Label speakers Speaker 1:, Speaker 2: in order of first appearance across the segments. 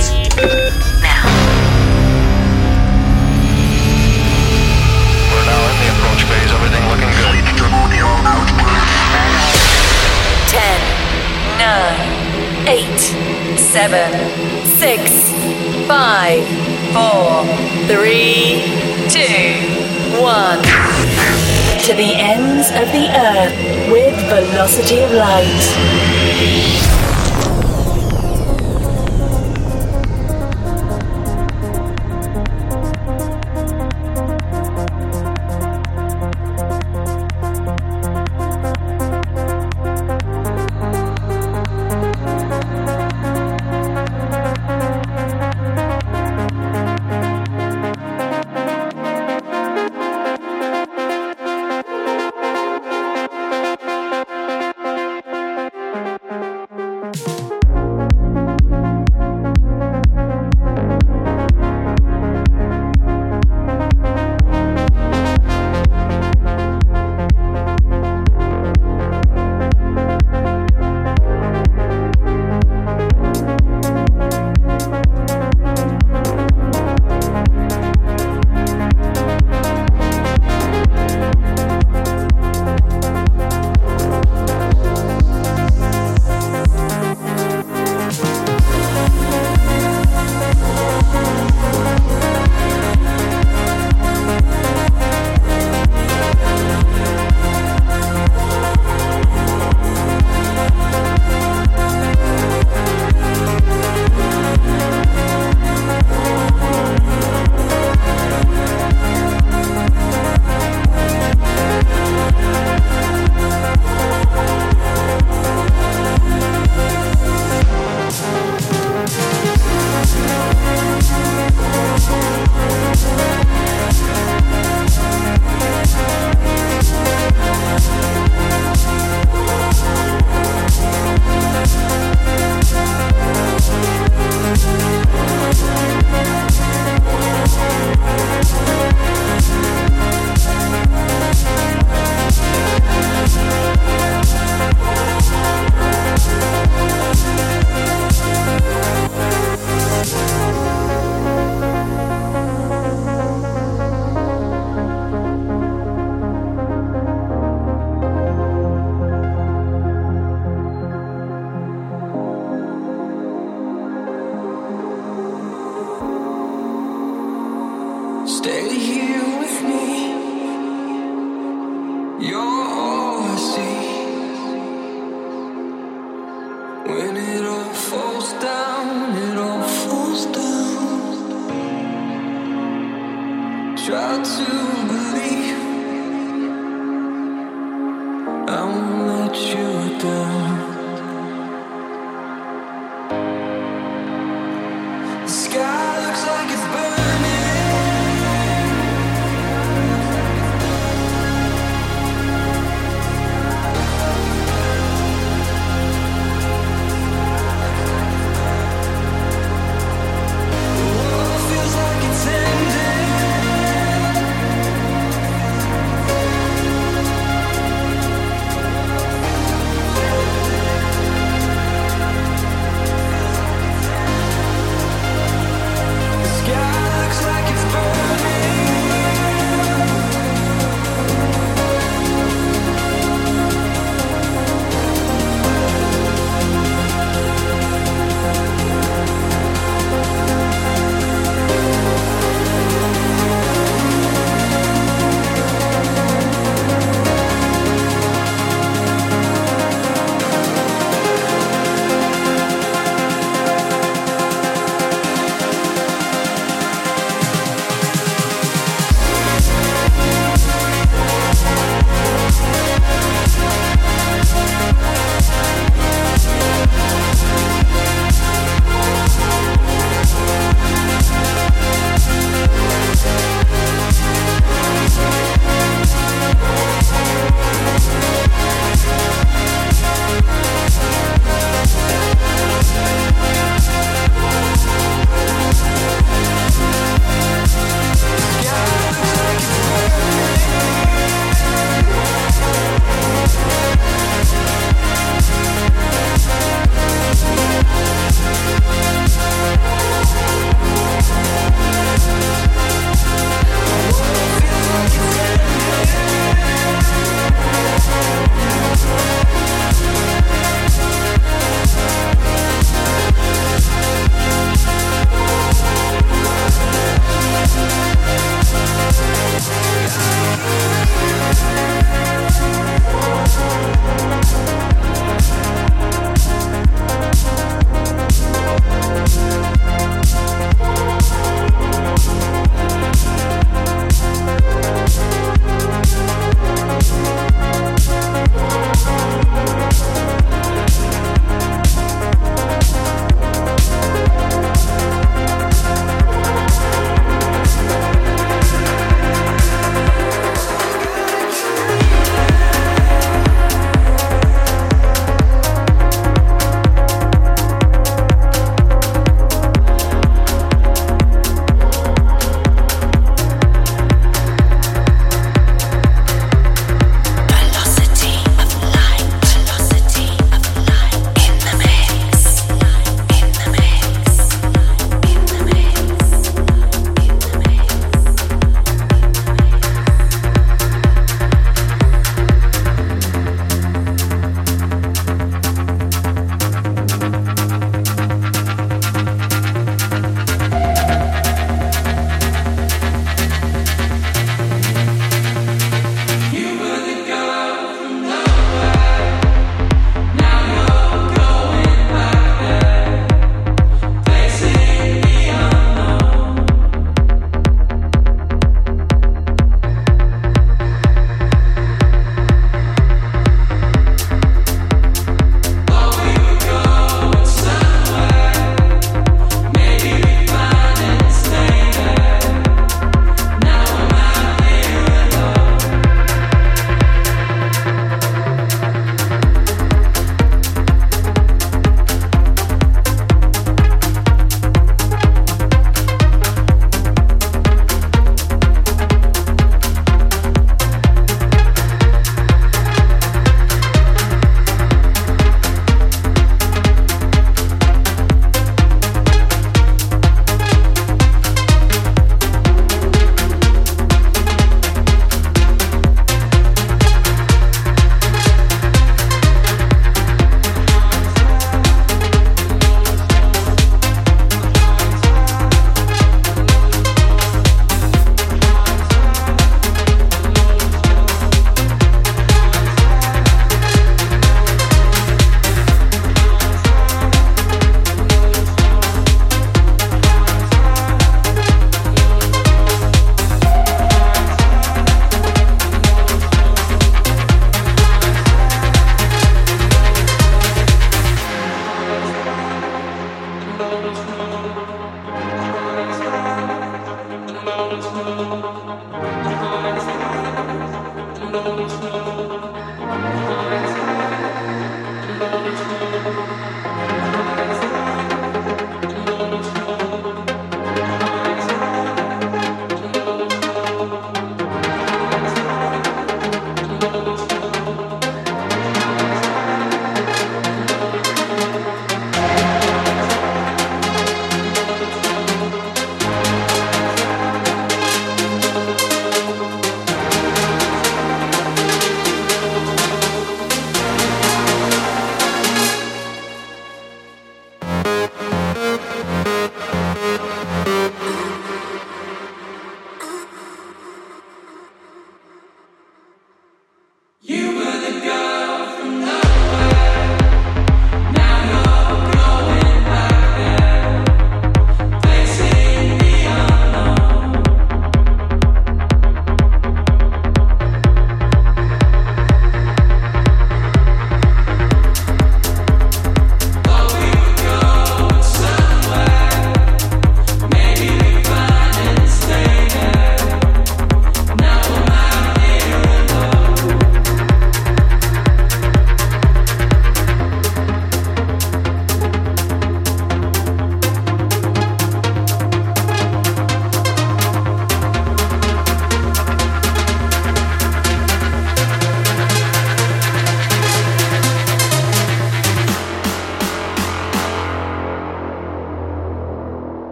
Speaker 1: sequence. Now.
Speaker 2: We're now in the approach phase. Everything looking good.
Speaker 3: Ten, nine, eight, seven, six, five, four, three, two, one. To the ends of the earth with velocity of light.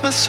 Speaker 1: Cause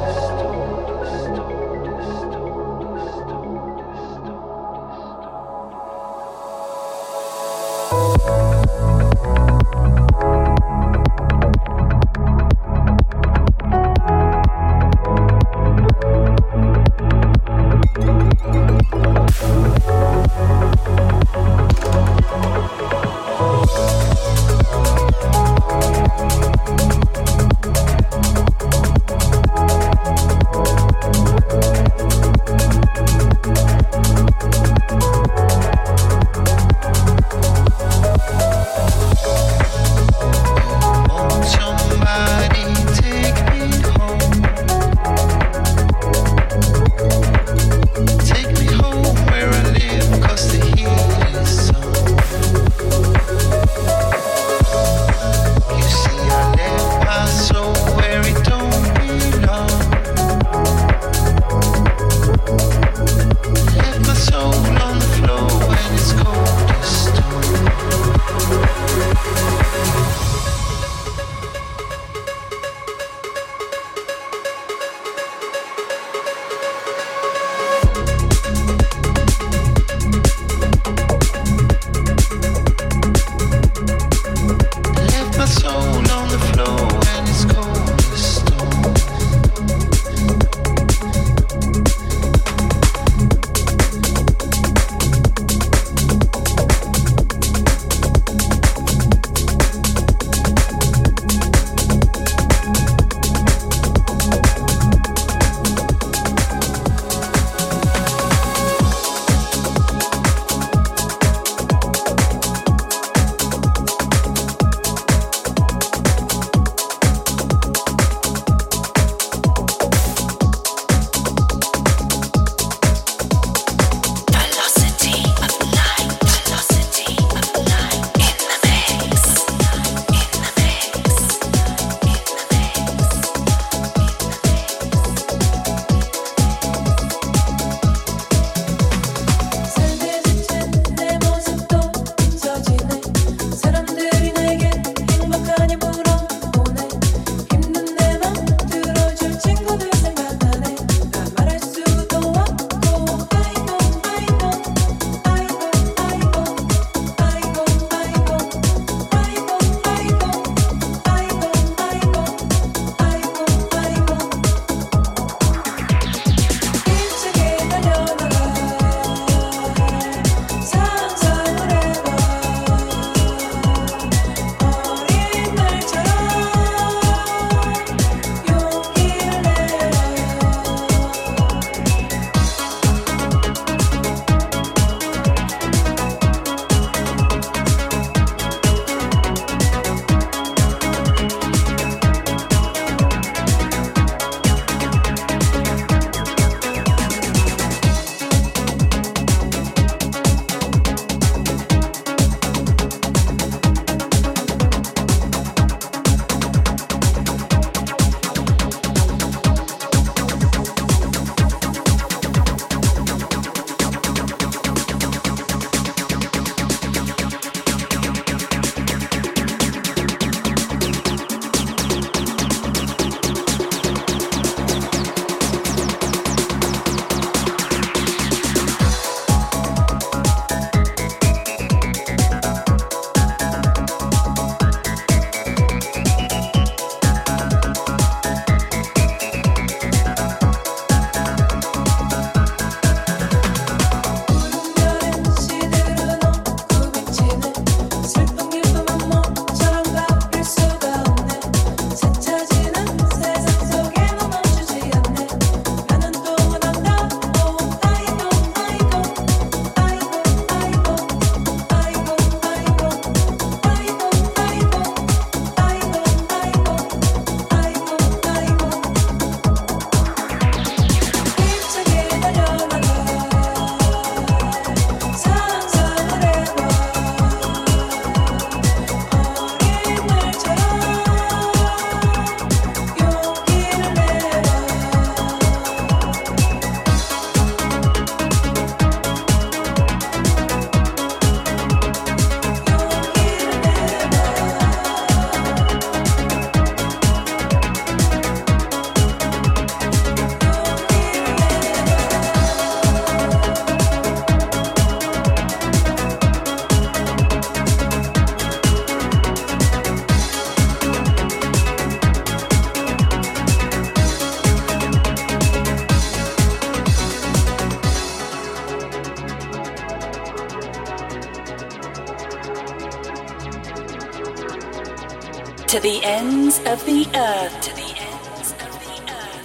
Speaker 4: Of the earth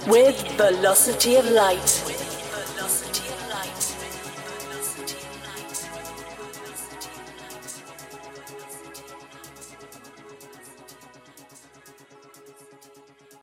Speaker 4: with velocity of light.